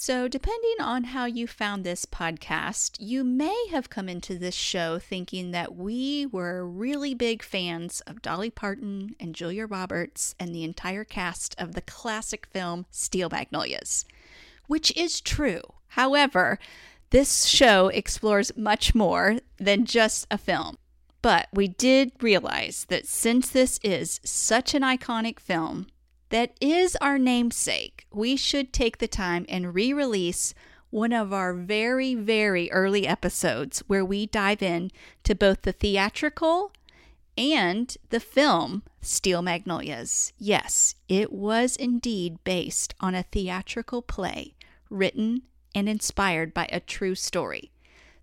So, depending on how you found this podcast, you may have come into this show thinking that we were really big fans of Dolly Parton and Julia Roberts and the entire cast of the classic film Steel Magnolias, which is true. However, this show explores much more than just a film. But we did realize that since this is such an iconic film that is our namesake, we should take the time and re release one of our very, very early episodes where we dive in to both the theatrical and the film Steel Magnolias. Yes, it was indeed based on a theatrical play written and inspired by a true story.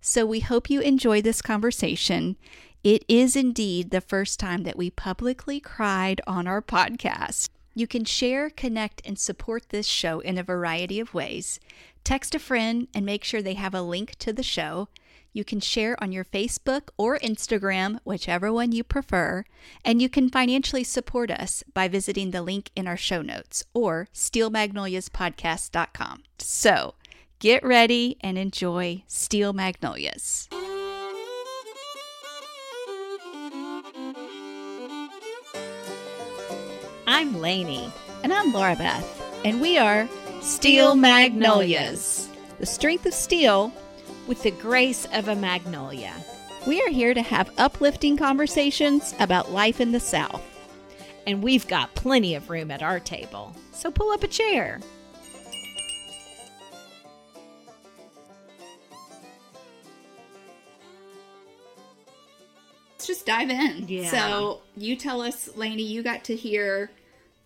So we hope you enjoy this conversation. It is indeed the first time that we publicly cried on our podcast. You can share, connect, and support this show in a variety of ways. Text a friend and make sure they have a link to the show. You can share on your Facebook or Instagram, whichever one you prefer, and you can financially support us by visiting the link in our show notes or steelmagnoliaspodcast.com. So, get ready and enjoy Steel Magnolias. I'm Lainey. And I'm Laura Beth. And we are Steel Magnolias, the strength of steel with the grace of a magnolia. We are here to have uplifting conversations about life in the South. And we've got plenty of room at our table, so pull up a chair. Let's just dive in. Yeah. So, you tell us, Lainey, you got to hear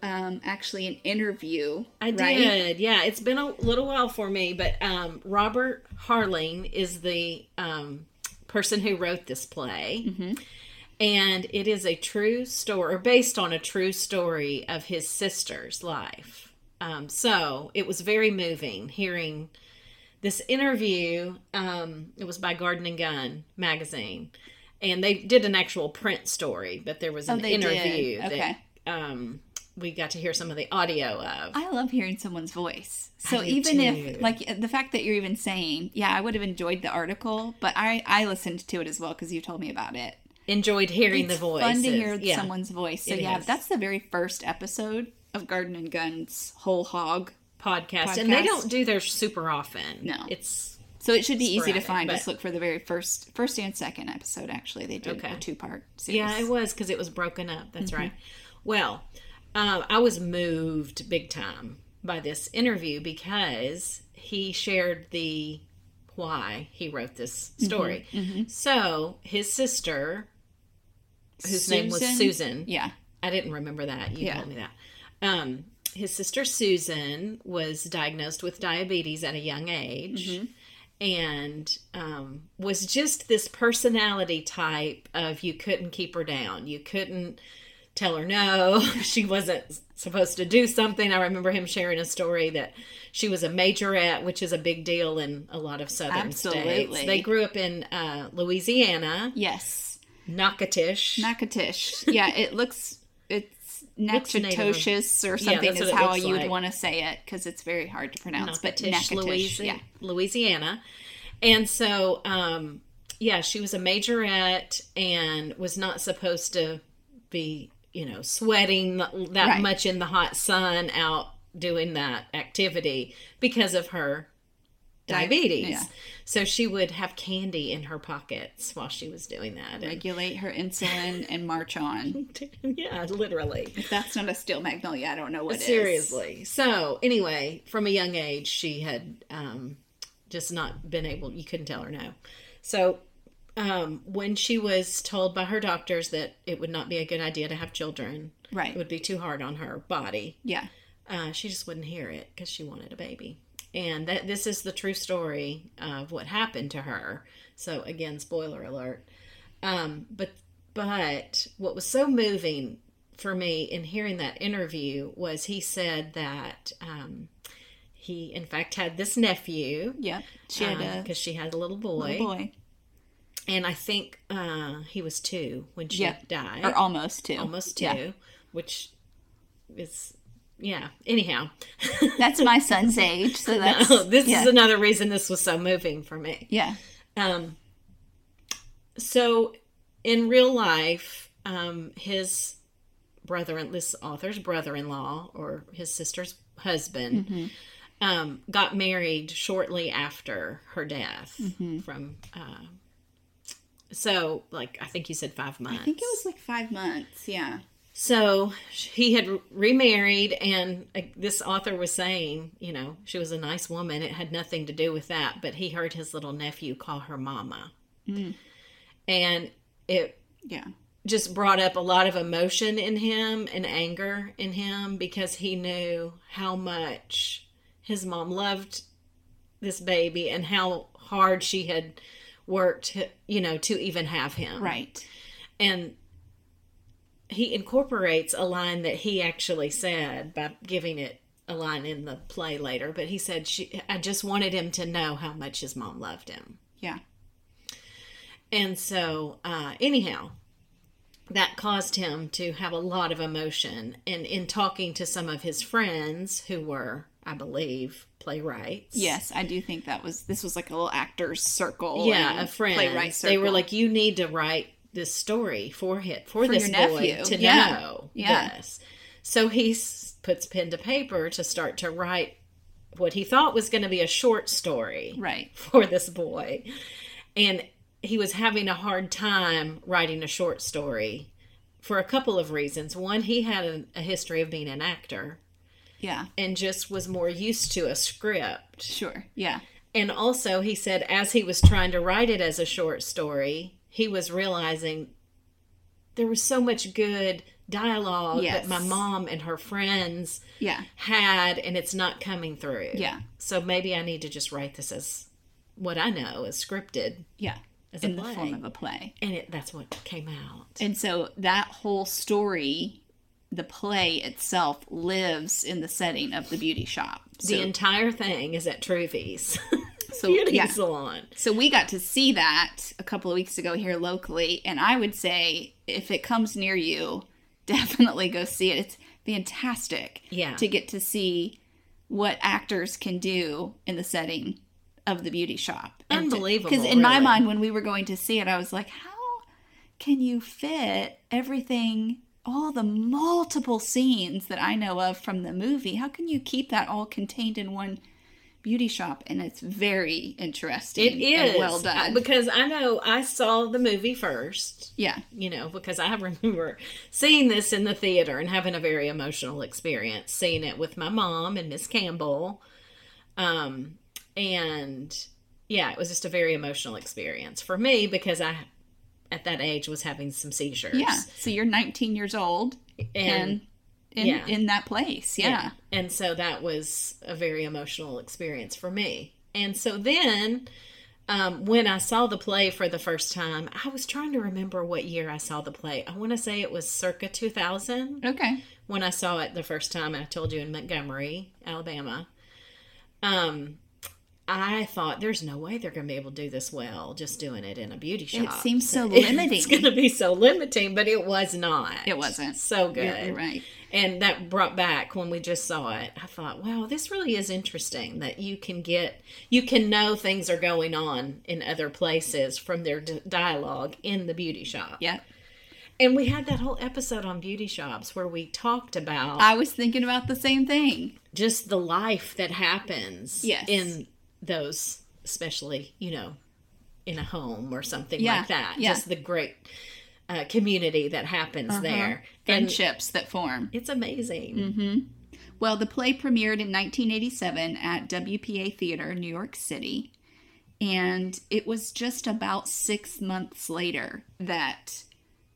um, actually an interview. I right? did. Yeah, it's been a little while for me, but um, Robert Harling is the um, person who wrote this play. Mm-hmm. And it is a true story, or based on a true story of his sister's life. Um, so it was very moving hearing this interview. Um, it was by Garden and Gun magazine. And they did an actual print story, but there was Oh, an did. interview Okay. that um, we got to hear some of the audio of. I love hearing someone's voice. So even too. if like the fact that you're even saying, yeah, I would have enjoyed the article, but I I listened to it as well because you told me about it. enjoyed hearing it's the voice. fun to hear yeah. someone's voice. So It yeah, is. that's the very first episode of Garden and Guns Whole Hog. podcast, and they don't do theirs super often. No. it's So it should be easy to find. but- Just look for the very first first and second episode. Actually, they did Okay. a two part series. yeah, it was because it was broken up. That's Mm-hmm. right. Well, um, I was moved big time by this interview because he shared the why he wrote this Mm-hmm. story. So his sister, whose name was Susan? Susan, Yeah. I didn't remember that. You Yeah. told me that. Um, his sister Susan was diagnosed with diabetes at a young age Mm-hmm. and um, was just this personality type of you couldn't keep her down. You couldn't tell her no. she wasn't supposed to do something. I remember him sharing a story that she was a majorette, which is a big deal in a lot of southern Absolutely. states. They grew up in uh, Louisiana, Yes. Natchitoches. Nakatish. Yeah, it looks it's Nakatocious or something that's is how you would like. want to say it because it's very hard to pronounce. But Natchitoches, yeah. Louisiana. And so, um, yeah, she was a majorette and was not supposed to be, you know, sweating that Right. much in the hot sun out doing that activity because of her diabetes. yeah. So she would have candy in her pockets while she was doing that. And- Regulate her insulin and march on. yeah, literally. If that's not a steel magnolia, I don't know what is. Seriously. So, anyway, from a young age, she had um, just not been able, you couldn't tell her no. So, um, when she was told by her doctors that it would not be a good idea to have children, Right. it would be too hard on her body, Yeah. uh, she just wouldn't hear it because she wanted a baby. And that this is the true story of what happened to her. So again, spoiler alert. Um, but but what was so moving for me in hearing that interview was he said that um, he in fact had this nephew Yep. She had a because she had a little boy, little boy. And I think uh, he was two when she Yep. died Or almost two. almost two, Yeah. which is yeah. Anyhow, That's my son's age. So that's. this yeah. is another reason this was so moving for me. Yeah. Um, so in real life, um, his brother, this author's brother-in-law or his sister's husband, Mm-hmm. um, got married shortly after her death Mm-hmm. from. Uh, so, like, I think you said five months. I think it was like five months. Yeah. So he had remarried, and uh, this author was saying, you know, she was a nice woman. It had nothing to do with that, but he heard his little nephew call her mama. And it Yeah. just brought up a lot of emotion in him and anger in him because he knew how much his mom loved this baby and how hard she had worked, you know, to even have him Right. and he incorporates a line that he actually said by giving it a line in the play later but he said she i just wanted him to know how much his mom loved him Yeah. and so uh anyhow that caused him to have a lot of emotion and in talking to some of his friends who were i believe playwrights Yes, I do think that was this was like a little actors circle. yeah a friend playwright they were like you need to write this story for him for, this your boy nephew. to Yeah. know Yeah. this so he puts pen to paper to start to write what he thought was going to be a short story right. for this boy and he was having a hard time writing a short story for a couple of reasons one he had a, a history of being an actor Yeah. and just was more used to a script Sure. Yeah. and also, he said as he was trying to write it as a short story, he was realizing there was so much good dialogue Yes. that my mom and her friends Yeah. had, and it's not coming through. Yeah. So maybe I need to just write this as what I know as scripted Yeah. as a In the form of a play. and it, that's what came out. And so that whole story, the play itself, lives in the setting of the beauty shop. So, the entire thing is at Truvy's so beauty yeah. salon. So we got to see that a couple of weeks ago here locally, and I would say if it comes near you, definitely go see it. It's fantastic. Yeah. To get to see what actors can do in the setting of the beauty shop. Unbelievable, Because in my mind, when we were going to see it, I was like, how can you fit everything? All the multiple scenes that I know of from the movie, how can you keep that all contained in one beauty shop? And it's very interesting. It is and well done. because I know I saw the movie first. yeah, you know, because I remember seeing this in the theater and having a very emotional experience, seeing it with my mom and Miss Campbell. Um, and yeah, it was just a very emotional experience for me because I, at that age, was having some seizures. yeah. So you're 19 years old and, And, in yeah. in that place. Yeah. And so that was a very emotional experience for me. And so then, um, when I saw the play for the first time, I was trying to remember what year I saw the play. I want to say it was circa 2000 Okay. when I saw it the first time. I told you in Montgomery, Alabama. Um, I thought there's no way they're going to be able to do this well just doing it in a beauty shop. It seems so limiting. It's going to be so limiting, but it was not. It wasn't. so good. You're, you're right. And that brought back when we just saw it. I thought, wow, this really is interesting that you can get, you can know things are going on in other places from their d- dialogue in the beauty shop. Yeah. And we had that whole episode on beauty shops where we talked about I was thinking about the same thing. just the life that happens Yes. in those especially you know in a home or something Yeah, like that. yeah. Just the great uh, community that happens Uh-huh. there, and Friendships that form. it's amazing. Mm-hmm. Well, the play premiered in 1987 at WPA Theater, New York City. And it was just about six months later that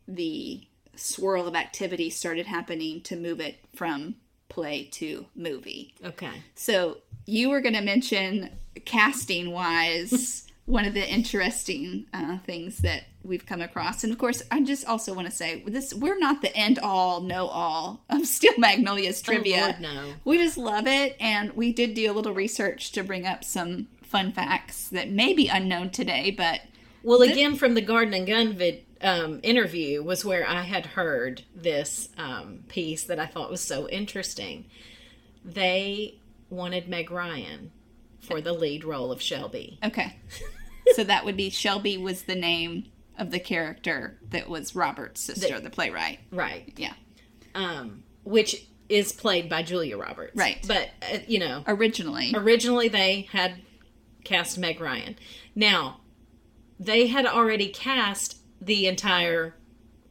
the swirl of activity started happening to move it from play to movie. Okay, So you were going to mention casting wise one of the interesting uh, things that we've come across, and of course, I just also want to say this: we're not the end all, know all of Steel Magnolias trivia. Oh, Lord, no. We just love it, and we did do a little research to bring up some fun facts that may be unknown today, but Well, again, from the Garden and Gun vid, um, interview was where I had heard this um, piece that I thought was so interesting. They wanted Meg Ryan for the lead role of Shelby. okay. so that would be Shelby was the name of the character that was Robert's sister, the playwright. Right. Yeah. Um, which is played by Julia Roberts. Right. But, uh, you know, Originally, originally they had cast Meg Ryan. Now, they had already cast the entire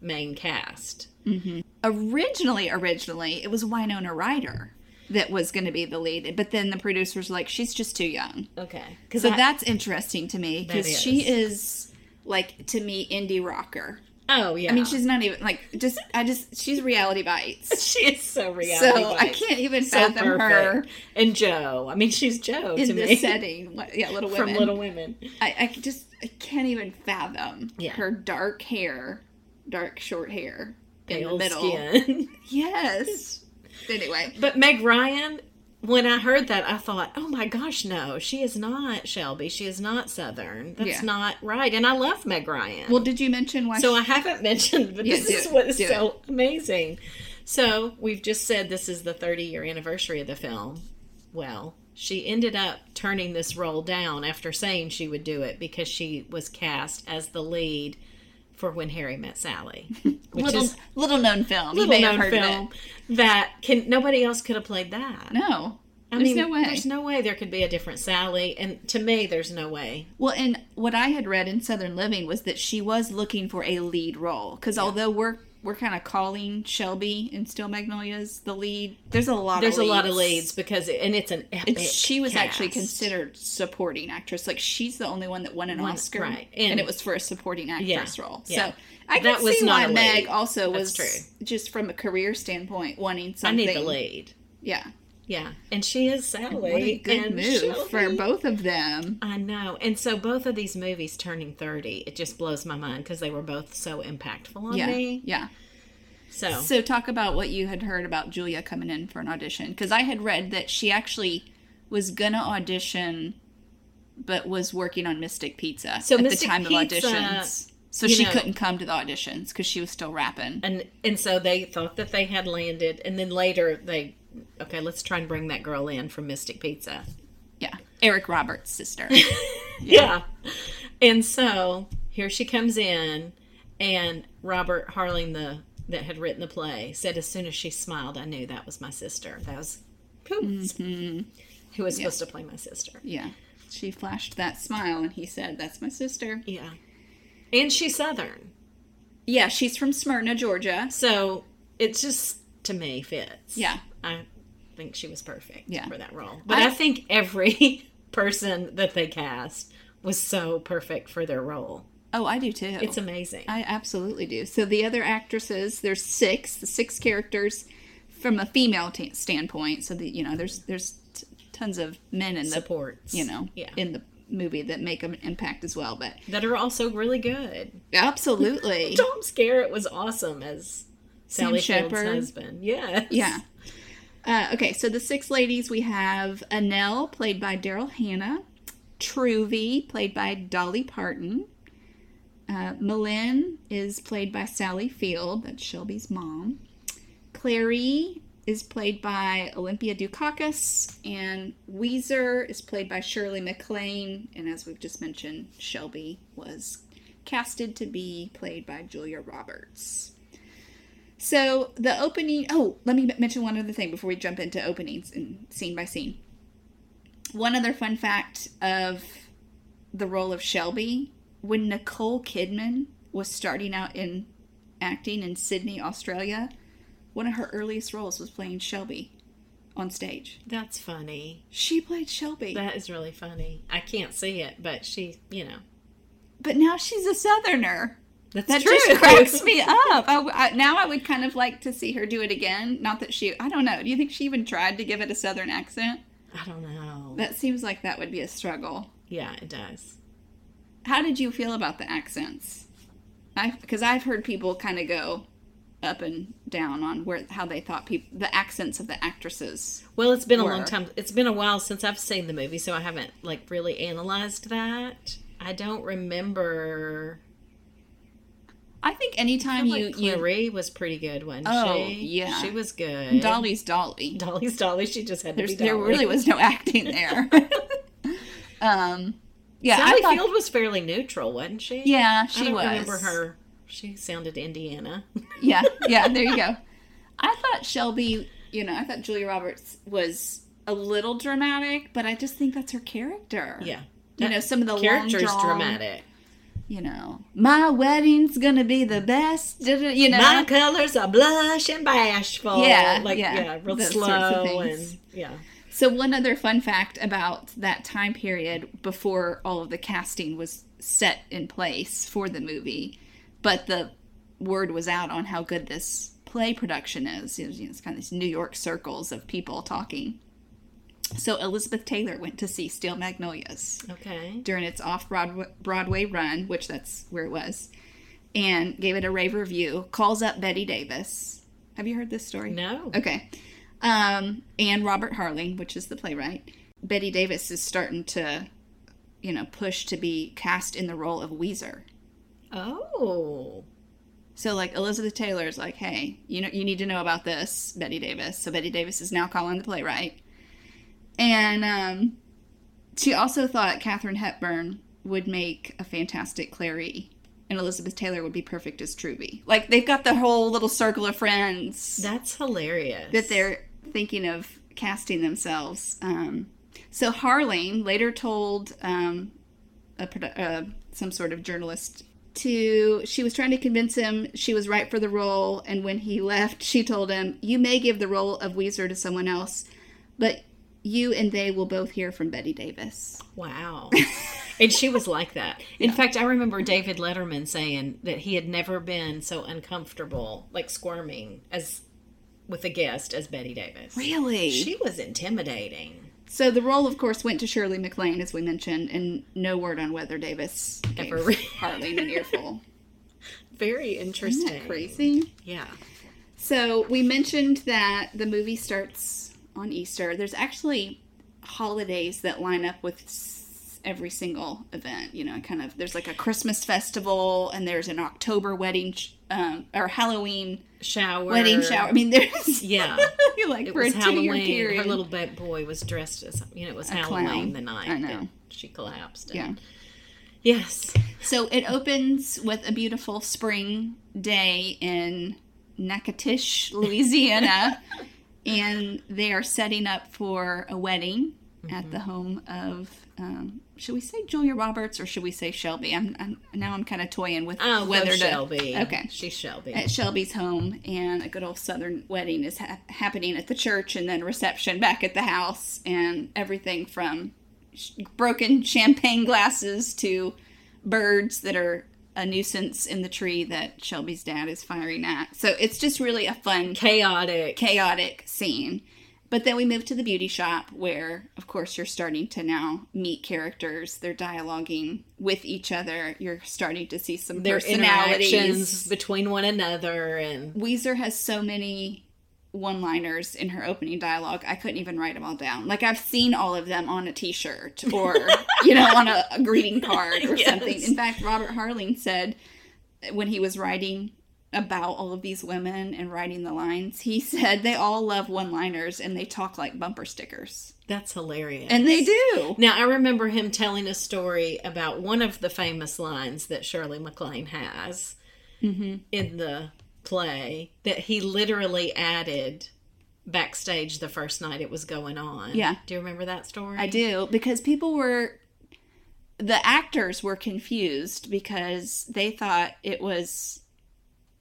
main cast. Mm-hmm. originally originally it was winona ryder that was going to be the lead but then the producers were like she's just too young Okay. So that's interesting to me because she is like to me indie rocker Oh, yeah. i mean she's not even like just i just she's reality bites She is so reality. so i can't even So fathom her. And Joe. I mean, she's Joe in to this me. setting yeah little Women From Little Women. I, I just i can't even fathom Yeah. her dark hair dark short hair in Pale the middle skin. yes anyway but Meg Ryan, when I heard that, I thought, oh my gosh, no, she is not Shelby. She is not Southern. That's Yeah. not right. And I love Meg Ryan. well did you mention why So she- I haven't mentioned, but Yeah, this is it. what is Do so amazing. So we've just said this is the 30 year anniversary of the film. Well, she ended up turning this role down after saying she would do it because she was cast as the lead for When Harry Met Sally, which little is little known film. you little may have known heard film of that can nobody else could have played that. No, I there's mean, no way. there's no way there could be a different Sally, and to me, there's no way. Well, and what I had read in Southern Living was that she was looking for a lead role because although we're we're kind of calling Shelby in Steel Magnolias the lead, there's a lot. There's of a lot of leads. because, it, and it's an epic. It's, she was actually considered supporting actress. Like she's the only one that won an Oscar, right. And, And- it was for a supporting actress Yeah, role. yeah. So I can That was see why Meg also was just from a career standpoint wanting something. I need the lead. Yeah, Yeah, and she is Sally. what a good move for both of them. I know, and so both of these movies turning thirty, it just blows my mind because they were both so impactful on Yeah, me. yeah. So, So talk about what you had heard about Julia coming in for an audition because I had read that she actually was gonna audition, but was working on Mystic Pizza So at Mystic the time Pizza, of auditions. So she know- couldn't come to the auditions because she was still wrapping. and and so they thought that they had landed, and then later they, okay, let's try and bring that girl in from Mystic Pizza. Yeah, Eric Roberts' sister. Yeah. And so here she comes in, and Robert Harling, the that had written the play, said as soon as she smiled, I knew that was my sister. That was who, mm-hmm. who was supposed to play my sister. yeah, she flashed that smile and he said, "That's my sister." Yeah. And she's Southern. Yeah, she's from Smyrna, Georgia. So it just, to me, fits. Yeah. I think she was perfect Yeah. for that role. But I, I- think every person that they cast was so perfect for their role. Oh, I do too. It's amazing. I absolutely do. So the other actresses, there's six, the six characters from a female t- standpoint. So that you know, there's there's t- tons of men in the Supports. you know Yeah. in the movie that make an impact as well. But that are also really good. absolutely, Tom Skerritt was awesome as Sam Sally Field's husband. Yes. yeah. Uh, okay, so the six ladies we have Annelle, played by Daryl Hannah, Truvy, played by Dolly Parton. Uh, M'Lynn is played by Sally Field, that's Shelby's mom. Clairee is played by Olympia Dukakis, and Ouiser is played by Shirley MacLaine. And as we've just mentioned, Shelby was casted to be played by Julia Roberts. So the opening. Oh, let me mention one other thing before we jump into openings and scene by scene. One other fun fact of the role of Shelby when Nicole Kidman was starting out in acting in Sydney, Australia. One of her earliest roles was playing Shelby on stage. That's funny. She played Shelby. That is really funny. I can't see it, but she, you know. but now she's a Southerner. That's That true. just cracks me up. I, I- now I would kind of like to see her do it again. Not that she, I don't know. Do you think she even tried to give it a Southern accent? I don't know. That seems like that would be a struggle. yeah, it does. How did you feel about the accents? I because I've heard people kind of go up and down on where how they thought people the accents of the actresses. Well, it's been a long time. It's been a while since I've seen the movie, so I haven't like really analyzed that. I don't remember. I think anytime I you like you Clairee was pretty good, wasn't Oh, she? yeah. she was good. Dolly's Dolly. Dolly's Dolly. She just had to There's, be there Dolly. really was no acting there. um, yeah, Sally I thought, Field was fairly neutral, wasn't she? yeah, I she don't was. remember her. She sounded Indiana. Yeah, yeah, there you go. I thought Shelby, you know, I thought Julia Roberts was a little dramatic, but I just think that's her character. yeah, You know, some of the character's long, dramatic. You know, my wedding's gonna be the best. You know, My colors are blush and bashful. Yeah, like yeah, yeah, real those slow and yeah. So one other fun fact about that time period before all of the casting was set in place for the movie, but the word was out on how good this play production is. It was, you know, it's kind of these New York circles of people talking. So Elizabeth Taylor went to see Steel Magnolias Okay. during its off Broadway run, which that's where it was, and gave it a rave review. Calls up Bette Davis. Have you heard this story? No. Okay. Um, and Robert Harling, which is the playwright. Bette Davis is starting to, you know, push to be cast in the role of Ouiser. Oh. So like Elizabeth Taylor is like, hey, you know, you need to know about this, Bette Davis. So Bette Davis is now calling the playwright, and um, she also thought Katharine Hepburn would make a fantastic Clairee, and Elizabeth Taylor would be perfect as Truvy. Like they've got the whole little circle of friends That's hilarious. that they're thinking of casting themselves. Um, so Harling later told um, a, uh, some sort of journalist to she was trying to convince him she was right for the role, and when he left, she told him, "You may give the role of Ouiser to someone else, but." You and they will both hear from Bette Davis. Wow. and she was like that. In fact, I remember David Letterman saying that he had never been so uncomfortable, like squirming as with a guest as Bette Davis. Really? She was intimidating. so the role, of course, went to Shirley MacLaine, as we mentioned, and no word on whether Davis gave Ever. Harling an earful. Very interesting. Crazy? Yeah. So we mentioned that the movie starts on Easter. There's actually holidays that line up with every single event. You know, kind of there's like a Christmas festival and there's an October wedding sh- um, or Halloween Shower. wedding shower. I mean, there's Yeah. You like It for was a Halloween. period. Her little boy was dressed as, you know, it was Halloween clown. the night I know. she collapsed. and- yeah. Yes. So it opens with a beautiful spring day in Natchitoches, Louisiana, and they are setting up for a wedding at the home of. Um, should we say Julia Roberts or should we say Shelby? I'm, I'm now I'm kind of toying with Oh, whether whether to Shelby. Okay. She's Shelby. at Shelby's home, and a good old Southern wedding is ha- happening at the church, and then reception back at the house, and everything from sh- broken champagne glasses to birds that are a nuisance in the tree that Shelby's dad is firing at. So it's just really a fun, Chaotic. chaotic scene. But then we move to the beauty shop where, of course, you're starting to now meet characters. They're dialoguing with each other. You're starting to see some Their personalities. interactions between one another and Weezer has so many one liners in her opening dialogue, I couldn't even write them all down. Like, I've seen all of them on a t shirt or, you know, on a, a greeting card or Yes. something. In fact, Robert Harling said when he was writing about all of these women and writing the lines, he said they all love one liners and they talk like bumper stickers. that's hilarious. And they do. Now I remember him telling a story about one of the famous lines that Shirley MacLaine has Mm-hmm. in the play that he literally added backstage the first night it was going on. Yeah. Do you remember that story? I do because people were the actors were confused because they thought it was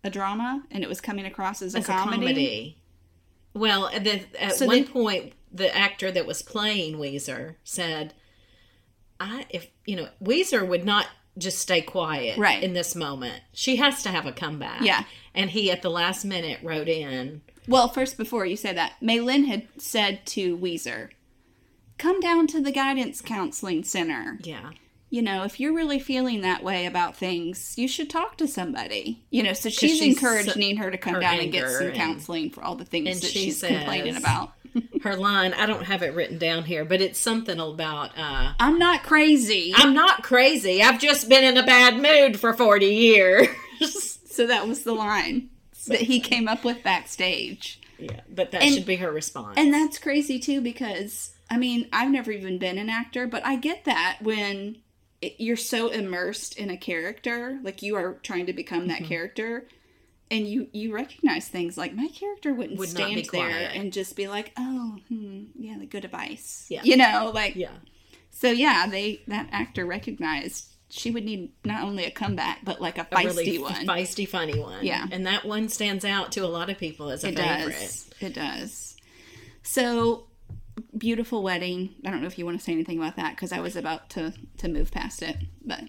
a drama and it was coming across as a, As a comedy. comedy. Well, at the, at So one they- point, the actor that was playing Ouiser said, "I if you know Ouiser would not just stay quiet Right. in this moment. She has to have a comeback." Yeah. and he at the last minute wrote in, Well, first, before you say that, M'Lynn had said to Ouiser, come down to the guidance counseling center. "Yeah, You know, if you're really feeling that way about things, you should talk to somebody. You know, so she's, she's encouraging her to come down and get some and- counseling for all the things that she she's complaining about. her line. I don't have it written down here, but it's something about." uh I'm not crazy. I'm not crazy. I've just been in a bad mood for 40 years. so that was the line that he came up with backstage. yeah, but that And- should be her response. And that's crazy too because I mean, I've never even been an actor, but I get that when it, you're so immersed in a character, like you are trying to become Mm-hmm. that character and you you recognize things like my character wouldn't Would stand there and just be like, "Oh, hmm, yeah, the good advice." Yeah. You know, like yeah. so yeah, they that actor recognized she would need not only a comeback but like a A feisty really one. feisty, funny one. Yeah. And that one stands out to a lot of people as a It favorite. does. It does. So beautiful wedding. I don't know if you want to say anything about that because I was about to to move past it, but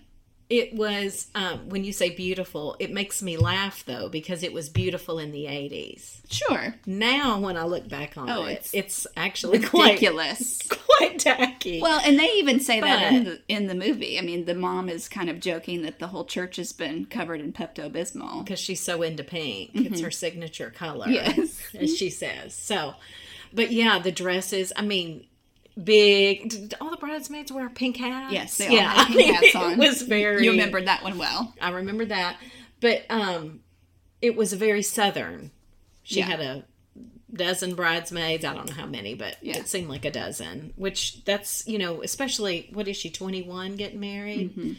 It was, um, when you say beautiful, it makes me laugh though, because it was beautiful in the 80s. sure, Now, when I look back on Oh, it, it's it's, actually quite, ridiculous. quite tacky. Well, and they even say that in the in the movie. I mean, the mom is kind of joking that the whole church has been covered in Pepto Bismol. because she's so into pink. It's her signature color, Mm-hmm. Yes. as she says. So, but yeah, the dresses. I mean, big. Did all the bridesmaids wear pink hats? Yes, they all had pink hats on. It was very. You remembered that one well. I remember that, but um, it was a very southern. She Yeah. had a dozen bridesmaids. I don't know how many, but Yeah. it seemed like a dozen. Which that's you know, especially what is she twenty one getting married? Mm-hmm.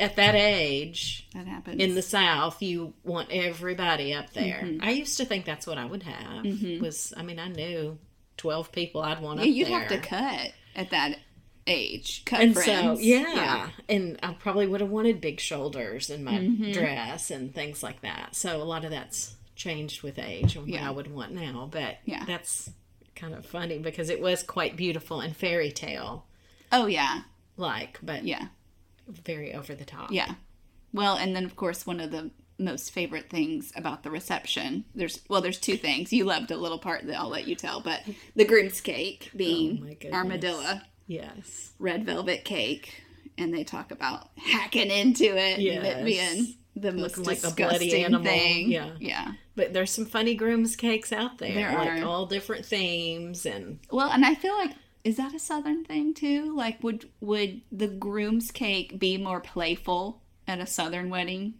At that age, That happens. in the south you want everybody up there Mm-hmm. i used to think that's what i would have was i mean i knew 12 people i'd want yeah, up you'd there have to cut at that age. Cut and friends. so yeah. and i probably would have wanted big shoulders in my Mm-hmm. dress and things like that so a lot of that's changed with age and what Yeah. i would want now but Yeah. that's kind of funny because it was quite beautiful and fairy tale Oh yeah, like but yeah. very over the top Yeah. Well, and then of course one of the most favorite things about the reception. There's well, there's two things. You loved a little part that I'll let you tell, but the groom's cake Oh, being goodness. armadillo, yes red velvet cake, and they talk about hacking into it and it being the most Looking like a disgusting bloody animal. thing. Yeah. Yeah. But there's some funny groom's cakes out there. There like are. all different themes and Well, and I feel like is that a southern thing too? Like would would the groom's cake be more playful at a southern wedding?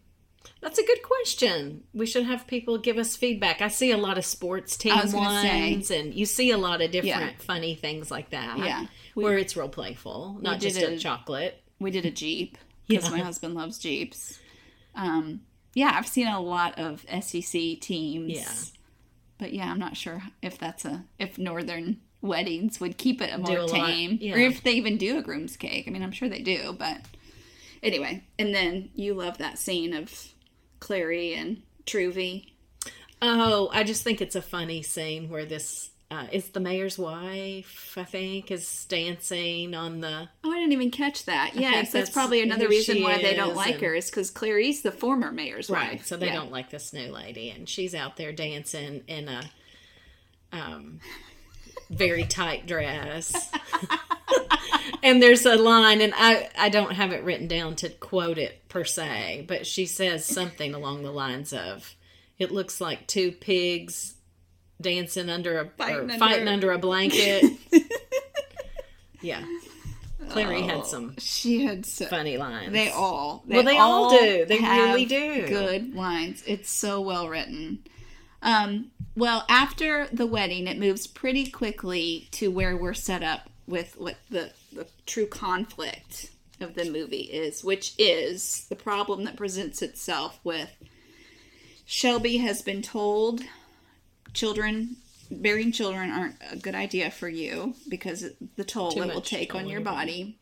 That's a good question. We should have people give us feedback. I see a lot of sports team I say. ones and you see a lot of different Yeah. funny things like that. Yeah. We- where it's real playful, not just a a- chocolate. we did a jeep because Yeah. my husband loves jeeps um yeah i've seen a lot of SEC teams Yeah. but yeah i'm not sure if that's a if northern weddings would keep it a more a lot, tame yeah. or if they even do a groom's cake i mean i'm sure they do but anyway and then you love that scene of clairee and truvy Oh, I just think it's a funny scene where this uh, is the mayor's wife, I think, is dancing on the oh i didn't even catch that yes that's, that's probably another reason why they don't like and- her is because clairee's the former mayor's Right. wife So they Yeah. don't like this new lady, and she's out there dancing in a um, very tight dress. and there's a line, and I I don't have it written down to quote it per se, but she says something along the lines of, "It looks like two pigs." Dancing under a Fighting under fighting a- under a blanket. yeah, Clairee Oh, had some she had so funny lines. They all. Well, they all do. They really do. Good lines. It's so well written. Um, well, after the wedding, it moves pretty quickly to where we're set up with what the, the true conflict of the movie is, which is the problem that presents itself with Shelby has been told children bearing children aren't a good idea for you because the toll Too it will take on your body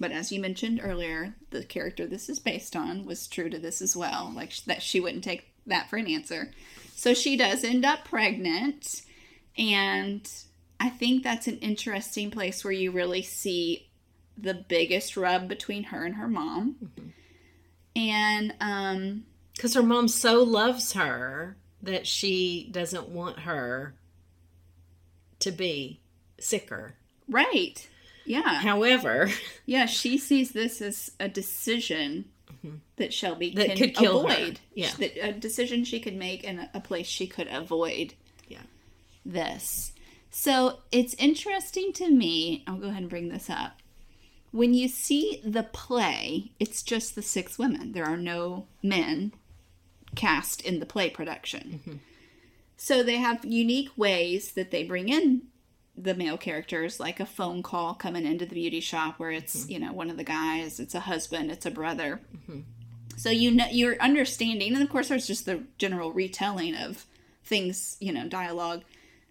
But as you mentioned earlier, the character this is based on was true to this as well. Like that she wouldn't take that for an answer. So she does end up pregnant. And I think that's an interesting place where you really see the biggest rub between her and her mom. And um Because her mom so loves her that she doesn't want her to be sicker. right. Yeah. However, Yeah, she sees this as a decision that Shelby Mm-hmm. That can could kill her. avoid. Yeah. That a decision she could make and a place she could avoid Yeah. this. So it's interesting to me. I'll go ahead and bring this up. When you see the play, it's just the six women. There are no men cast in the play production. Mm-hmm. So they have unique ways that they bring in the male characters, like a phone call coming into the beauty shop where it's, Mm-hmm. you know, one of the guys, it's a husband, it's a brother. So you know you're understanding, and of course there's just the general retelling of things, you know, dialogue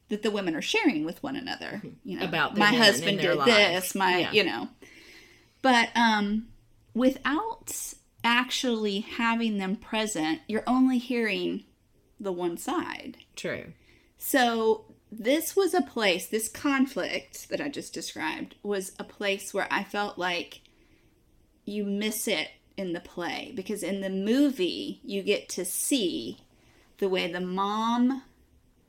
that the women are sharing with one another. You know, Mm-hmm. About my husband did this, my Yeah. you know. But um without actually having them present, you're only hearing the one side. true. So this was a place, this conflict that I just described was a place where I felt like you miss it in the play because in the movie you get to see the way the mom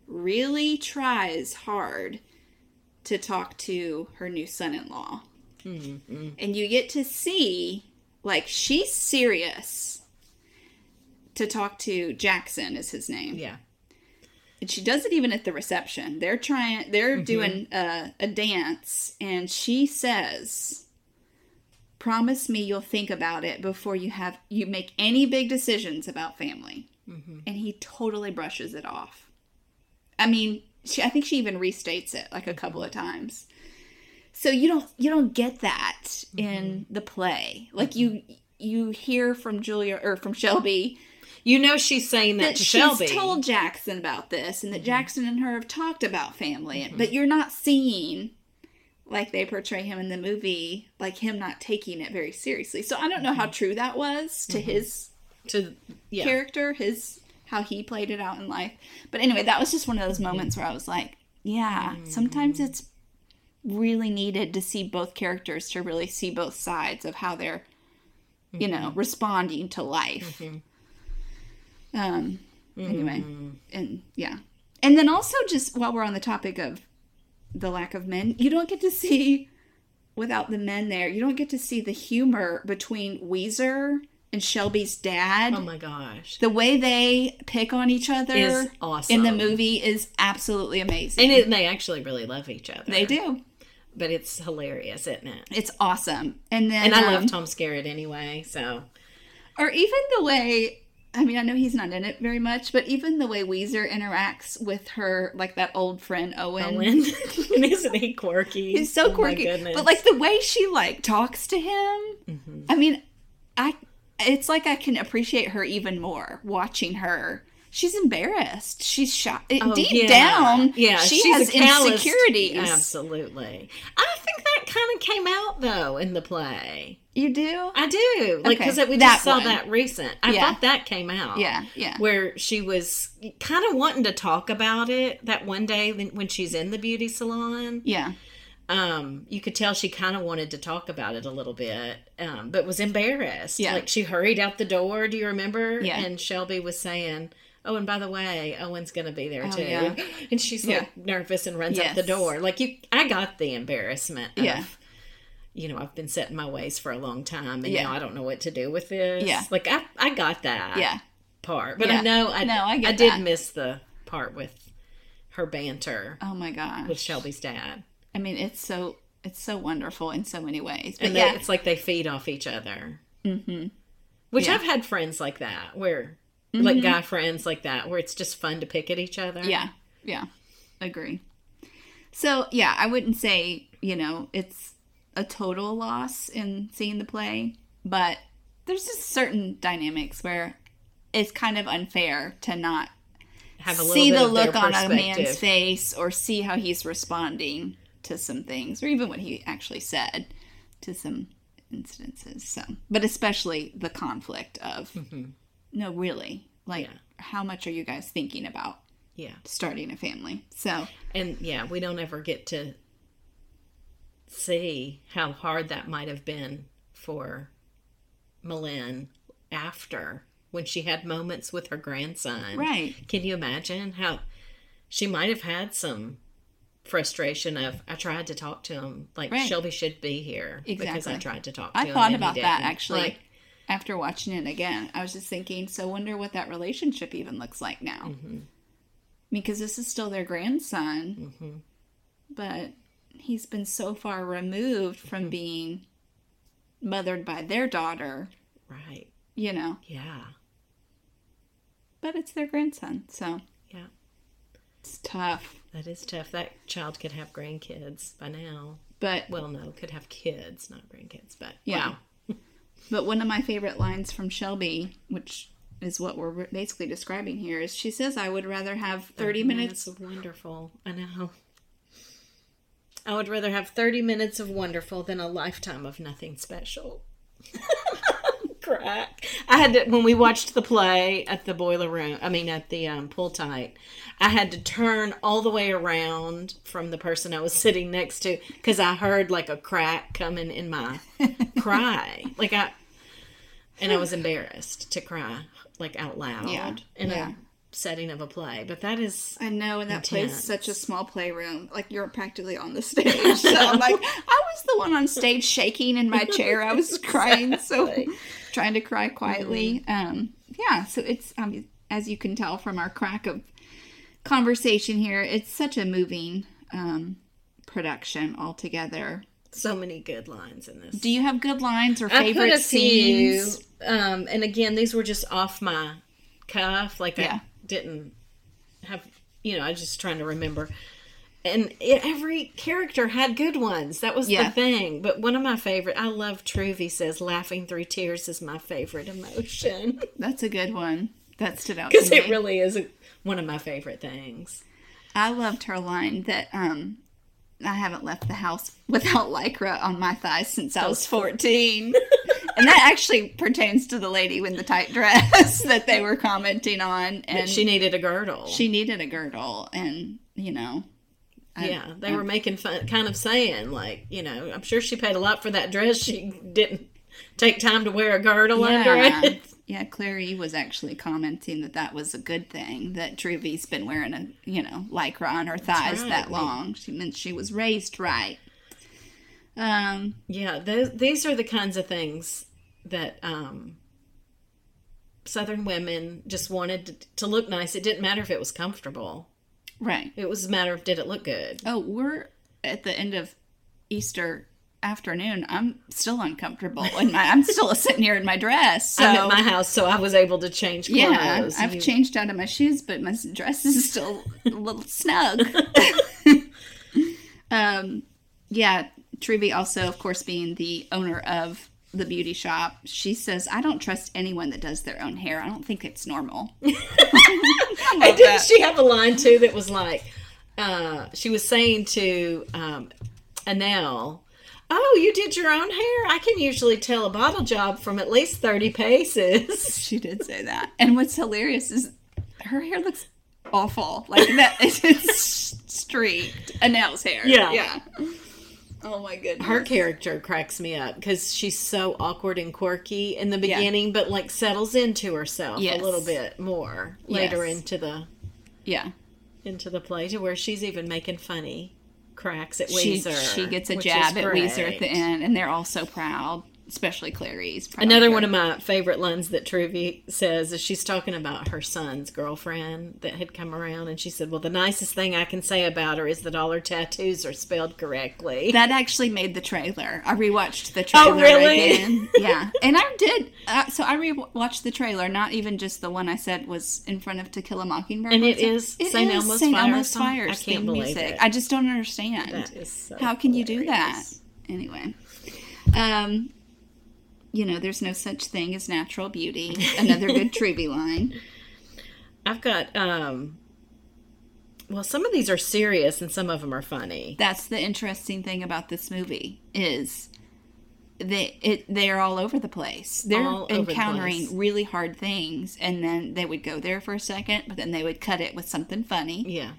really tries hard to talk to her new son-in-law. Mm-hmm. And you get to see like she's serious to talk to Jackson is his name Yeah. and she does it even at the reception. They're trying. They're mm-hmm. doing a, a dance, and she says, "Promise me you'll think about it before you have you make any big decisions about family." Mm-hmm. And he totally brushes it off. I mean, she, I think she even restates it like a couple of times. So you don't you don't get that in the play. Like you you hear from Julia or from Shelby You know she's saying that, that to she's Shelby. told Jackson about this and that Mm-hmm. Jackson and her have talked about family, but you're not seeing like they portray him in the movie, like him not taking it very seriously. So I don't know how Mm-hmm. true that was to his to yeah. character, his how he played it out in life. But anyway, that was just one of those Mm-hmm. moments where I was like, yeah, sometimes it's really needed to see both characters to really see both sides of how they're you Mm-hmm. know responding to life um anyway Mm-hmm. and yeah and then also just while we're on the topic of the lack of men you don't get to see without the men there you don't get to see the humor between ouiser and shelby's dad Oh my gosh. the way they pick on each other Is awesome. in the movie is absolutely amazing And it, they actually really love each other. they do But it's hilarious, isn't it? it's awesome and then And I um, love Tom Skerritt anyway, so or even the way I mean, I know he's not in it very much, but even the way Ouiser interacts with her, like that old friend Owen, Owen. and isn't he quirky? he's so Oh quirky. goodness. but like the way she like talks to him, I mean, I it's like I can appreciate her even more watching her. She's embarrassed. She's shot Oh, deep yeah. down. Yeah, she she's has insecurities. Absolutely. I think that kind of came out though in the play. You do? I do, like Okay, because we that just saw one. that recent. I Yeah. thought that came out. Yeah, yeah. Where she was kind of wanting to talk about it that one day when when she's in the beauty salon. Yeah. Um, you could tell she kind of wanted to talk about it a little bit, um, but was embarrassed. Yeah. Like she hurried out the door. Do you remember? Yeah. And Shelby was saying, "Oh, and by the way, Owen's going to be there Oh, too." yeah. And she's like nervous and runs out the door. Like you, I got the embarrassment. Of, Yeah. You know, I've been set in my ways for a long time, and Yeah. now I don't know what to do with this. Yeah. Like I, I got that Yeah. part, but. I know I, No, I get did that. miss the part with her banter Oh my gosh. with Shelby's dad. I mean, it's so it's so wonderful in so many ways. But and yeah, they, it's like they feed off each other. Mm-hmm. Which. I've had friends like that, where like mm-hmm. guy friends like that, where it's just fun to pick at each other. Yeah, yeah, agree. So yeah, I wouldn't say you know it's a total loss in seeing the play, but there's just certain dynamics where it's kind of unfair to not have a see the look on a man's face or see how he's responding to some things, or even what he actually said to some incidences. So, but especially the conflict of mm-hmm. No, really, like Yeah. how much are you guys thinking about Yeah. starting a family? So, And yeah, we don't ever get to see how hard that might have been for M'Lynn after when she had moments with her grandson. right, Can you imagine how she might have had some frustration of I tried to talk to him like Right. Shelby should be here because I tried to talk to I him. I thought about that actually. Like, after watching it again, I was just thinking, so wonder what that relationship even looks like now. Mm-hmm. Because this is still their grandson, Mm-hmm. but he's been so far removed from Mm-hmm. being mothered by their daughter, right. you know. Yeah. But it's their grandson, so Yeah. it's tough. That is tough. That child could have grandkids by now. But Well, no, could have kids, not grandkids, but Yeah. wow. But one of my favorite lines from Shelby, which is what we're basically describing here, is she says, I would rather have 30 minutes. of wonderful. I know. I would rather have 30 minutes of wonderful than a lifetime of nothing special. Crack. I had to, when we watched the play at the boiler room, I mean, at the um, pool tight, I had to turn all the way around from the person I was sitting next to because I heard like a crack coming in my cry. Like I, and I was embarrassed to cry like out loud Yeah, in yeah. a setting of a play. But that is I know, and that place Intense. is such a small playroom. Like, you're practically on the stage. So I'm like, I was the one on stage shaking in my chair. I was crying, so trying to cry quietly. Um, yeah, so it's, um, as you can tell from our crack of conversation here, it's such a moving um, production altogether. so many good lines in this. Do you have good lines or favorite a few, scenes? um, and again, these were just off my cuff. Like Yeah. Didn't have, you know, I was just trying to remember. And it, every character had good ones. That was Yeah. the thing. But one of my favorite, I love Truvy says, laughing through tears is my favorite emotion. That's a good one. That stood out Because it really is a, one of my favorite things. I loved her line that um I haven't left the house without lycra on my thighs since I was 14. and that actually pertains to the lady in the tight dress that they were commenting on. And she needed a girdle. she needed a girdle. And, you know, I- yeah, they were making fun, kind of saying, like, you know, I'm sure she paid a lot for that dress. She didn't take time to wear a girdle under yeah. it. Yeah, Clairee was actually commenting that that was a good thing that Truvy's been wearing a, you know, lycra on her thighs right. that long. She meant she was raised right. Um, Yeah, those, these are the kinds of things that um, Southern women just wanted to, to look nice. It didn't matter if it was comfortable. right. It was a matter of did it look good. Oh, we're at the end of Easter afternoon. I'm still uncomfortable in my. I'm still sitting here in my dress. So I'm at my house, so I was able to change clothes. yeah, I've You- changed out of my shoes, but my dress is still a little snug. um, yeah, Truvy also, of course, being the owner of the beauty shop, she says, "I don't trust anyone that does their own hair. I don't think it's normal." And didn't she have a line too that was like, uh, she was saying to um, Annelle, "Oh, you did your own hair. I can usually tell a bottle job from at least thirty paces." She did say that. And what's hilarious is her hair looks awful. Like that it's streaked. Annelle's hair. Yeah. Yeah. Oh my goodness. Her character cracks me up because she's so awkward and quirky in the beginning, but like settles into herself Yes. a little bit more later Yes. into the Yeah. into the play to where she's even making funny cracks at She, Ouiser. she gets a jab at Ouiser at the end, and they're all so proud, especially Clarice. Another her. one of my favorite lines that Truvy says is she's talking about her son's girlfriend that had come around, and she said, "Well, the nicest thing I can say about her is that all her tattoos are spelled correctly." That actually made the trailer. I rewatched the trailer Oh, really? again. Yeah, and I did. Uh, so I rewatched the trailer, not even just the one I said was in front of To Kill a Mockingbird. And it is St. Elmo's St. Fire Elmo's? I can't believe music. it. I just don't understand. That is so How can you do that? Anyway, um, you know, there's no such thing as natural beauty. Another good Truvy line. I've got um. Well, some of these are serious and some of them are funny. That's the interesting thing about this movie is they it they're all over the place. They're All over the encountering place. really hard things, and then they would go there for a second, but then they would cut it with something funny. Yeah.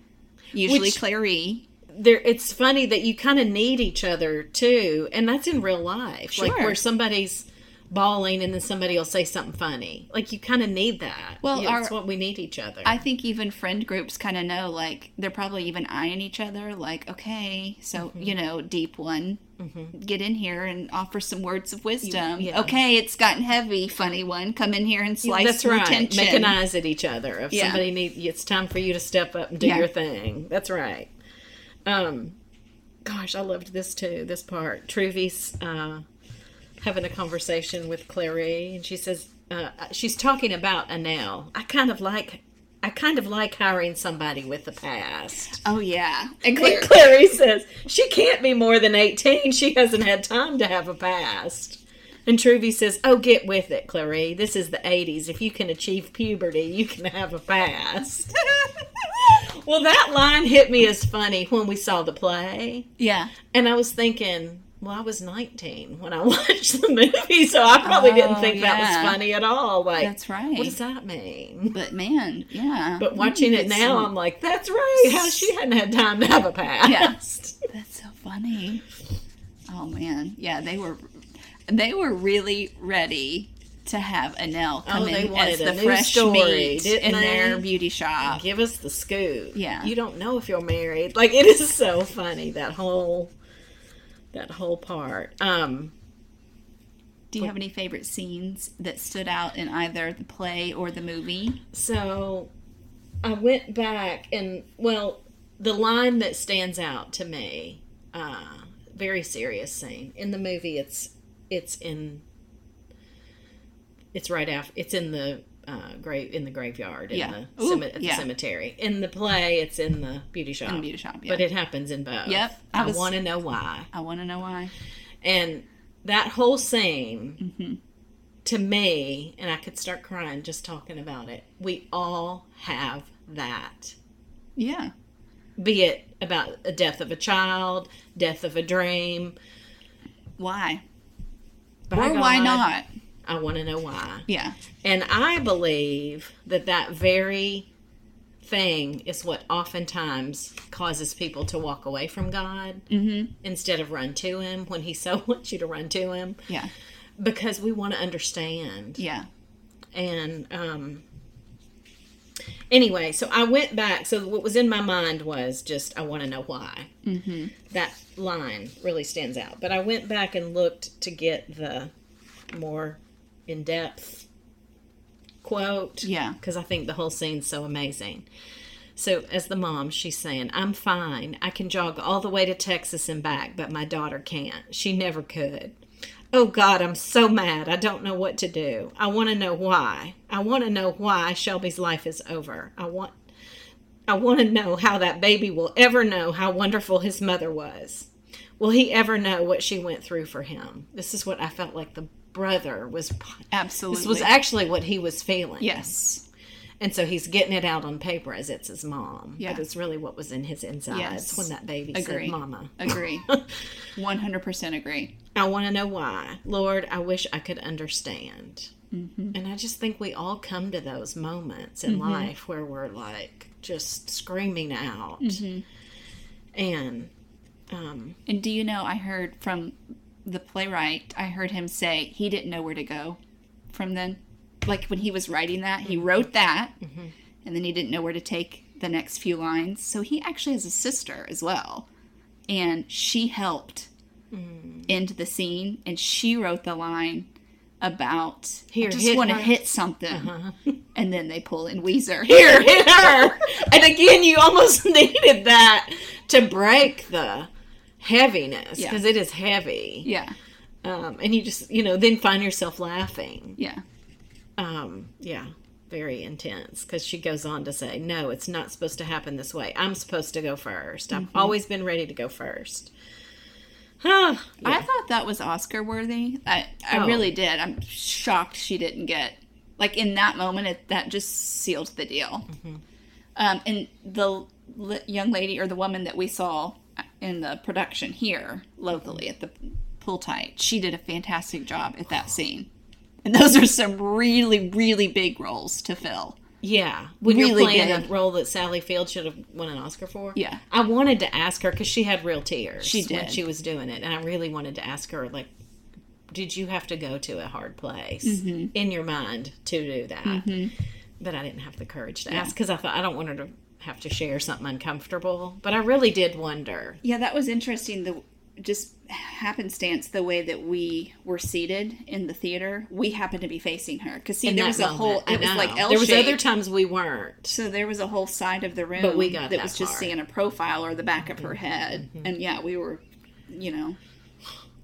Usually Which- Clairee. there it's funny that you kind of need each other too and that's in real life like where somebody's bawling and then somebody will say something funny like you kind of need that Well, Yeah, that's our- what we need each other I think even friend groups kind of know, like they're probably even eyeing each other, like, okay, so Mm-hmm. you know, deep one, get in here and offer some words of wisdom. yeah. Okay, it's gotten heavy, funny one, come in here and slice that's right tension. making eyes at each other if Yeah. somebody need it's time for you to step up and do your thing that's right um gosh i loved this too this part truvy's uh having a conversation with clairee and she says uh, she's talking about Annelle. I kind of like I kind of like hiring somebody with the past. Oh yeah, and And Clairee says she can't be more than 18. She hasn't had time to have a past. And Truvy says, Oh, get with it, Clairee. This is the 80s. If you can achieve puberty, you can have a past. well, that line hit me as funny when we saw the play. yeah, And I was thinking, well, I was 19 when I watched the movie, so I probably didn't Oh, think that was funny at all. Like, That's right. What does that mean? but man, yeah. But watching it now, some- I'm like, that's right. How she hadn't had time to have a past. That's so funny. Oh man, yeah, they were they were really ready to have Annelle oh, come Oh, they in as the fresh story, meat didn't in their beauty shop. Give us the scoop. Yeah. You don't know if you're married. Like it is so funny that whole that whole part. Um Do you have any favorite scenes that stood out in either the play or the movie? so I went back and well, the line that stands out to me, uh very serious scene. In the movie it's it's in it's right after it's in the uh, grave in the graveyard in Yeah. the, Ooh, the yeah. cemetery. In the play, it's in the beauty shop. In the beauty shop, yeah. But it happens in both. Yep, I I, want to know why. I want to know why. And that whole scene, Mm-hmm. to me, and I could start crying just talking about it. We all have that. Yeah. Be it about a death of a child, death of a dream. Why? By or why not? I want to know why. Yeah. And I believe that that very thing is what oftentimes causes people to walk away from God Mm-hmm. instead of run to Him when He so wants you to run to Him Yeah. because we want to understand. Yeah. And um, anyway, so I went back. So what was in my mind was just, I want to know why. Mm-hmm. That line really stands out. But I went back and looked to get the more in depth quote. Yeah. Because I think the whole scene's so amazing. So, as the mom, she's saying, I'm fine. I can jog all the way to Texas and back, but my daughter can't. She never could. Oh God, I'm so mad. I don't know what to do. I want to know why. I want to know why Shelby's life is over. I want I want to know how that baby will ever know how wonderful his mother was. Will he ever know what she went through for him? This is what I felt like the brother was Absolutely. this was actually what he was feeling. yes. And so he's getting it out on paper as it's his mom. Yeah. But it's really what was in his insides Yes. when that baby Agree. said, Mama. Agree. 100% agree. I want to know why. Lord, I wish I could understand. Mm-hmm. And I just think we all come to those moments in life where we're like just screaming out. Mm-hmm. And um, And do you know, I heard from the playwright, I heard him say he didn't know where to go from then. Like when he was writing that, he wrote that, mm-hmm. and then he didn't know where to take the next few lines. So he actually has a sister as well. And she helped mm. into the scene, and she wrote the line about Here, I just want to hit something. Uh-huh. And then they pull in Ouiser. here, hit her. and again, you almost needed that to break the heaviness Yeah. because it is heavy. Yeah, Um, and you just, you know, then find yourself laughing. yeah. um yeah very intense because she goes on to say no it's not supposed to happen this way i'm supposed to go 1st i've always been ready to go first Huh. I thought that was Oscar worthy. I, I Oh. really did. I'm shocked she didn't get like in that moment. It, that just sealed the deal. Um, and the l- young lady or the woman that we saw in the production here locally at the pull tight. She did a fantastic job at that scene. And those are some really, really big roles to fill. Yeah, when Really you're playing big. a role that Sally Field should have won an Oscar for. Yeah. I wanted to ask her because she had real tears. She when did. she was doing it, and I really wanted to ask her like, did you have to go to a hard place Mm-hmm. in your mind to do that? But I didn't have the courage to ask because I thought I don't want her to have to share something uncomfortable. But I really did wonder. Yeah, that was interesting. The just happenstance the way that we were seated in the theater. We happened to be facing her because see, in there was a moment. whole. It was like L there was other times we weren't. So there was a whole side of the room But we got that that was just seeing a profile or the back of Mm-hmm. her head, and yeah, we were, you know,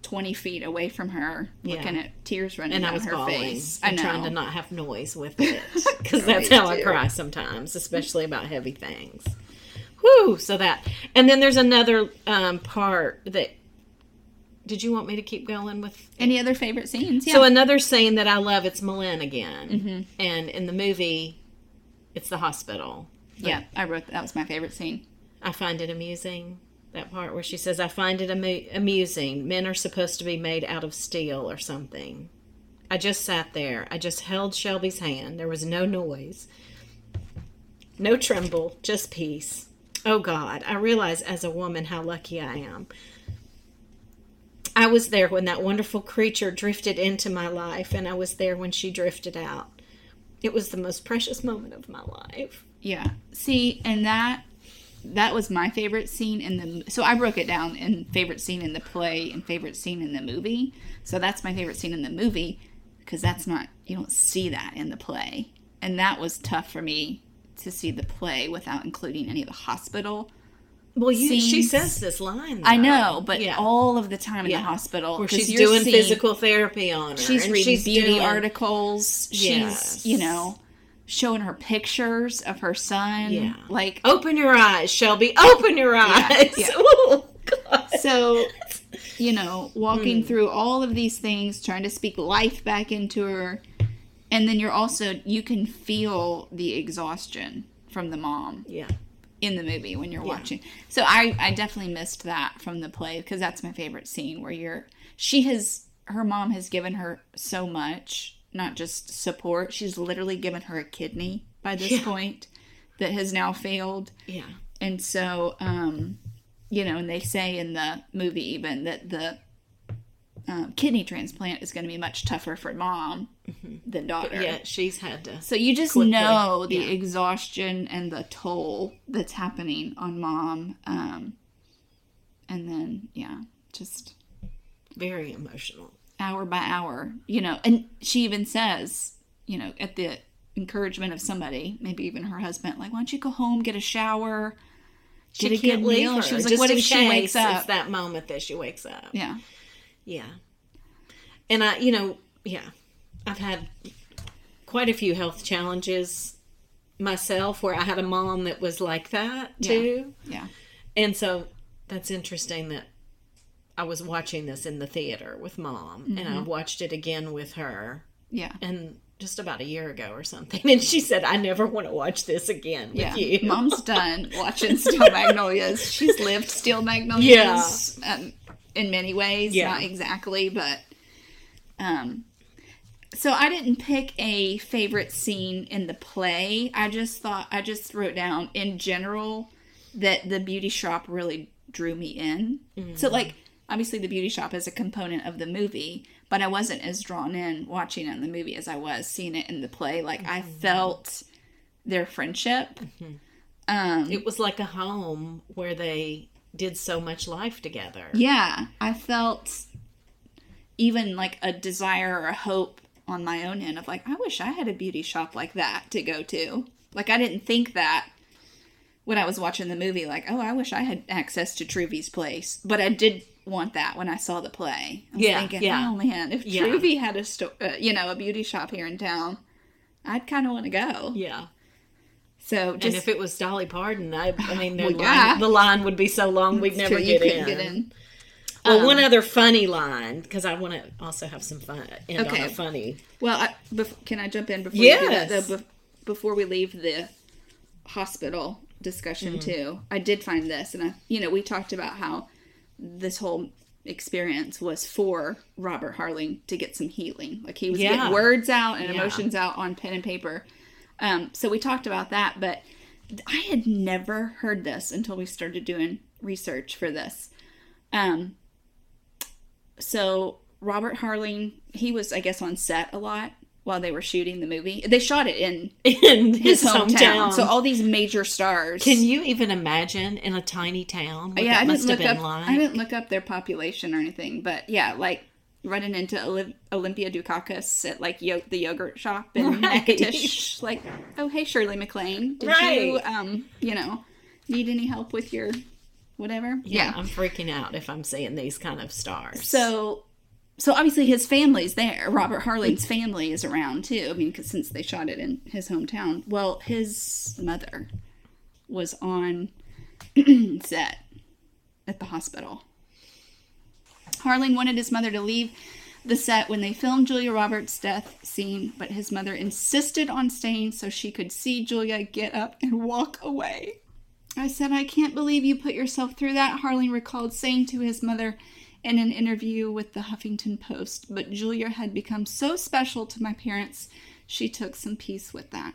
twenty feet away from her, looking Yeah. at tears running and down I was her bawling face. I and know. trying to not have noise with it because that's how I cry sometimes, especially about heavy things. Whew! So that, and then there's another um, part that. Did you want me to keep going with? Any other favorite scenes? Yeah. So another scene that I love, it's M'Lynn again, and in the movie, it's the hospital. yeah, I wrote that was my favorite scene. I find it amusing. That part where she says, I find it amu- amusing. Men are supposed to be made out of steel or something. I just sat there. I just held Shelby's hand. There was no noise, no tremble, just peace. Oh God, I realize as a woman how lucky I am. I was there when that wonderful creature drifted into my life, and I was there when she drifted out. It was the most precious moment of my life. Yeah. See, and that that was my favorite scene in the so I broke it down in favorite scene in the play and favorite scene in the movie. So that's my favorite scene in the movie because that's not you don't see that in the play. And that was tough for me to see the play without including any of the hospital. Well, you, she says this line. I know, but Yeah. all of the time in Yeah. the hospital where she's doing seeing- physical therapy on her. She's and reading she's beauty doing- articles. Yes. She's, you know, showing her pictures of her son. Yeah. Like Open your eyes, Shelby. Open your eyes. yeah. Oh, God. so you know walking Hmm. through all of these things trying to speak life back into her and then you're also you can feel the exhaustion from the mom Yeah. in the movie when you're watching so i i definitely missed that from the play because that's my favorite scene where you're she has her mom has given her so much not just support she's literally given her a kidney by this Yeah. point that has now failed Yeah. and so, um, you know, and they say in the movie even that the um, kidney transplant is going to be much tougher for mom than daughter. Yeah, she's had to. So you just Quickly, know the yeah. exhaustion and the toll that's happening on mom. Um, and then, yeah, just Very emotional. Hour by hour, you know. And she even says, you know, at the encouragement of somebody, maybe even her husband, like, why don't you go home, get a shower, She a can't good leave meal? her. She was like, what if she wakes up? It's that moment that she wakes up. Yeah. Yeah. And I, you know, yeah, I've had quite a few health challenges myself where I had a mom that was like that too. Yeah. And so that's interesting that I was watching this in the theater with mom and Mm-hmm. I watched it again with her Yeah. and just about a year ago or something. And she said, I never want to watch this again with Yeah. you. Mom's done watching Steel Magnolias. She's lived Steel Magnolias um, in many ways. Yeah. Not exactly, but. Um, so I didn't pick a favorite scene in the play. I just thought, I just wrote down in general that the beauty shop really drew me in. So, like, obviously, the beauty shop is a component of the movie, but I wasn't as drawn in watching it in the movie as I was seeing it in the play. Like, I felt their friendship. Um, It was like a home where they did so much life together. yeah, I felt even like a desire or a hope on my own end of like, I wish I had a beauty shop like that to go to. Like, I didn't think that when I was watching the movie, like, oh, I wish I had access to Truvy's place. But I did want that when I saw the play. I was Yeah, thinking, yeah. oh man, if Yeah. Truvy had a store, uh, you know, a beauty shop here in town, I'd kind of want to go. Yeah. So And if it was Dolly Parton, I, I mean, Well, yeah. the line would be so long we'd never so get, in. get in. Well, one other funny line because I want to also have some fun. End Okay. funny. Well, I, bef- can I jump in before that? Yes. though? Bef- before we leave the hospital discussion Mm-hmm. too, I did find this, and I, you know, we talked about how this whole experience was for Robert Harling to get some healing. Like he was Yeah. getting words out and Yeah. emotions out on pen and paper. Um, so we talked about that, but I had never heard this until we started doing research for this. Um, so Robert Harling, he was, I guess, on set a lot while they were shooting the movie. They shot it in In his, his, hometown. hometown. So all these major stars. Can you even imagine in a tiny town yeah, I must didn't have look been up. like? I didn't look up their population or anything, but yeah, like running into Oli- Olympia Dukakis at like yo- the yogurt shop in Right. Natchitoches. Like, oh hey Shirley MacLaine, did you um you know need any help with your whatever? yeah, I'm freaking out if I'm seeing these kind of stars. So, so obviously his family's there. Robert Harling's mm. family is around too. I mean, 'cause since they shot it in his hometown. Well, his mother was on set at the hospital. Harling wanted his mother to leave the set when they filmed Julia Roberts' death scene, but his mother insisted on staying so she could see Julia get up and walk away. I said, I can't believe you put yourself through that, Harling recalled saying to his mother in an interview with the Huffington Post. But Julia had become so special to my parents, she took some peace with that.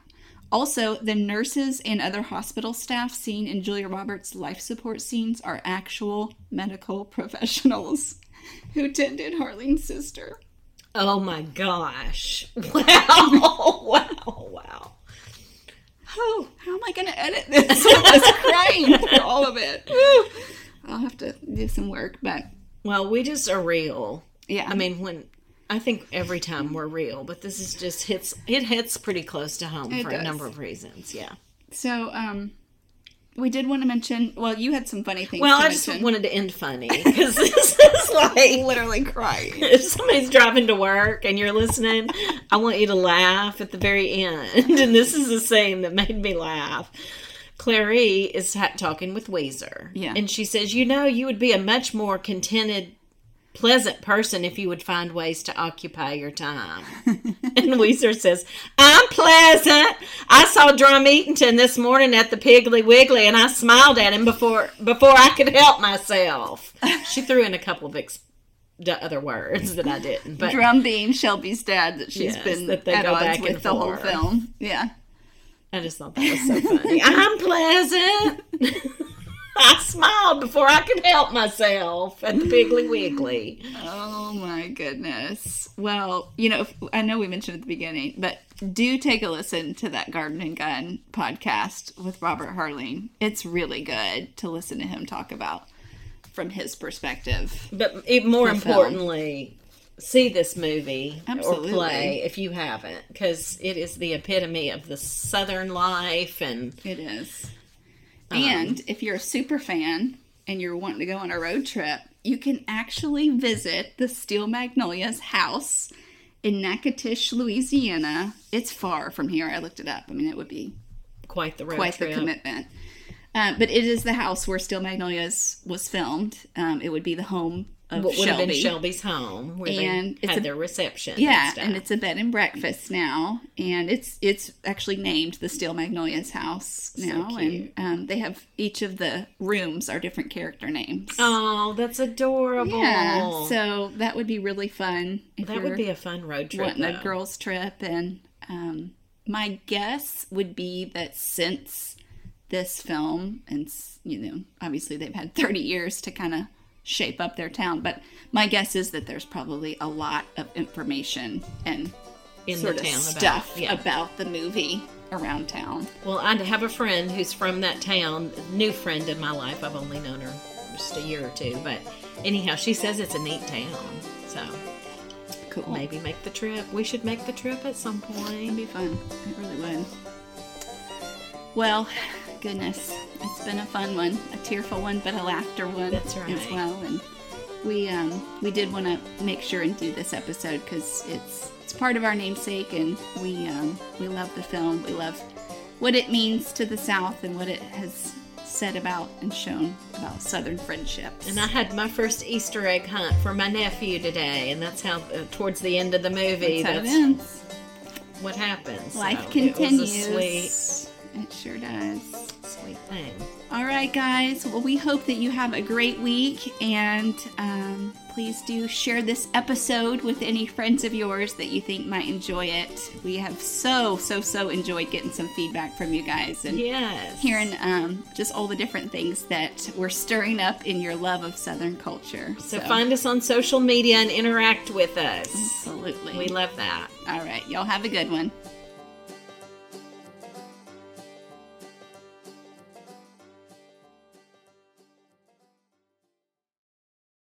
Also, the nurses and other hospital staff seen in Julia Roberts' life support scenes are actual medical professionals who tended Harling's sister. oh my gosh! Wow! wow! Wow! Oh, how am I going to edit this? I was crying through all of it. I'll have to do some work, but Well, we just are real. yeah. I mean, when I think every time we're real, but this is just hits. It hits pretty close to home It for does. a number of reasons. Yeah. so um, we did want to mention. Well, you had some funny things. Well, I just wanted to end funny because this is like literally crying. if somebody's driving to work and you're listening, I want you to laugh at the very end. And this is the same that made me laugh. Clairee is ha- talking with Ouiser. Yeah. And she says, You know, you would be a much more contented, pleasant person if you would find ways to occupy your time. and Ouiser says, I'm pleasant. I saw Drum Eatenton this morning at the Piggly Wiggly and I smiled at him before before I could help myself. She threw in a couple of ex- other words that I didn't. But Drum being Shelby's dad that she's Yes, been that at odds back with the whole film. Yeah. I just thought that was so funny. I'm pleasant. I smiled before I could help myself at the Piggly Wiggly. Oh my goodness. Well, you know, I know we mentioned at the beginning, but do take a listen to that Garden and Gun podcast with Robert Harling. It's really good to listen to him talk about from his perspective. But it, more importantly, see this movie Absolutely. or play if you haven't, because it is the epitome of the Southern life and It is. Um, and if you're a super fan and you're wanting to go on a road trip, you can actually visit the Steel Magnolias house in Natchitoches, Louisiana. It's far from here. I looked it up. I mean, it would be quite the road quite trip. the commitment. Uh, but it is the house where Steel Magnolias was filmed. Um, it would be the home of What would have been Shelby's home where And they it's had a- their reception. Yeah, and, stuff. and it's a bed and breakfast now, and it's it's actually named the Steel Magnolias House now, and cute. um, they have each of the rooms are different character names. oh, that's adorable. yeah, so that would be really fun. That would be a fun road trip. wanting a girls trip, and um, my guess would be that since this film, and you know, obviously they've had thirty years to kind of shape up their town, but my guess is that there's probably a lot of information and in sort the of town stuff about yeah. about the movie around town. Well, I have a friend who's from that town, new friend in my life. I've only known her just a year or two, but anyhow, she says it's a neat town. So Cool. maybe make the trip. We should make the trip at some point. It'd be fun. It really would. Well, goodness, it's been a fun one, a tearful one, but a laughter one That's as well. And we um, we did want to make sure and do this episode because it's it's part of our namesake, and we um, we love the film. We love what it means to the South and what it has said about and shown about Southern friendships. And I had my first Easter egg hunt for my nephew today, and that's how uh, towards the end of the movie, that's that's ends. what happens. Life So it was a continues. sweet- It sure does. sweet thing. All right, guys. Well, we hope that you have a great week and um, please do share this episode with any friends of yours that you think might enjoy it. We have so, so, so enjoyed getting some feedback from you guys and Yes. hearing um, just all the different things that we're stirring up in your love of Southern culture. So find us on social media and interact with us. absolutely. We love that. all right. Y'all have a good one.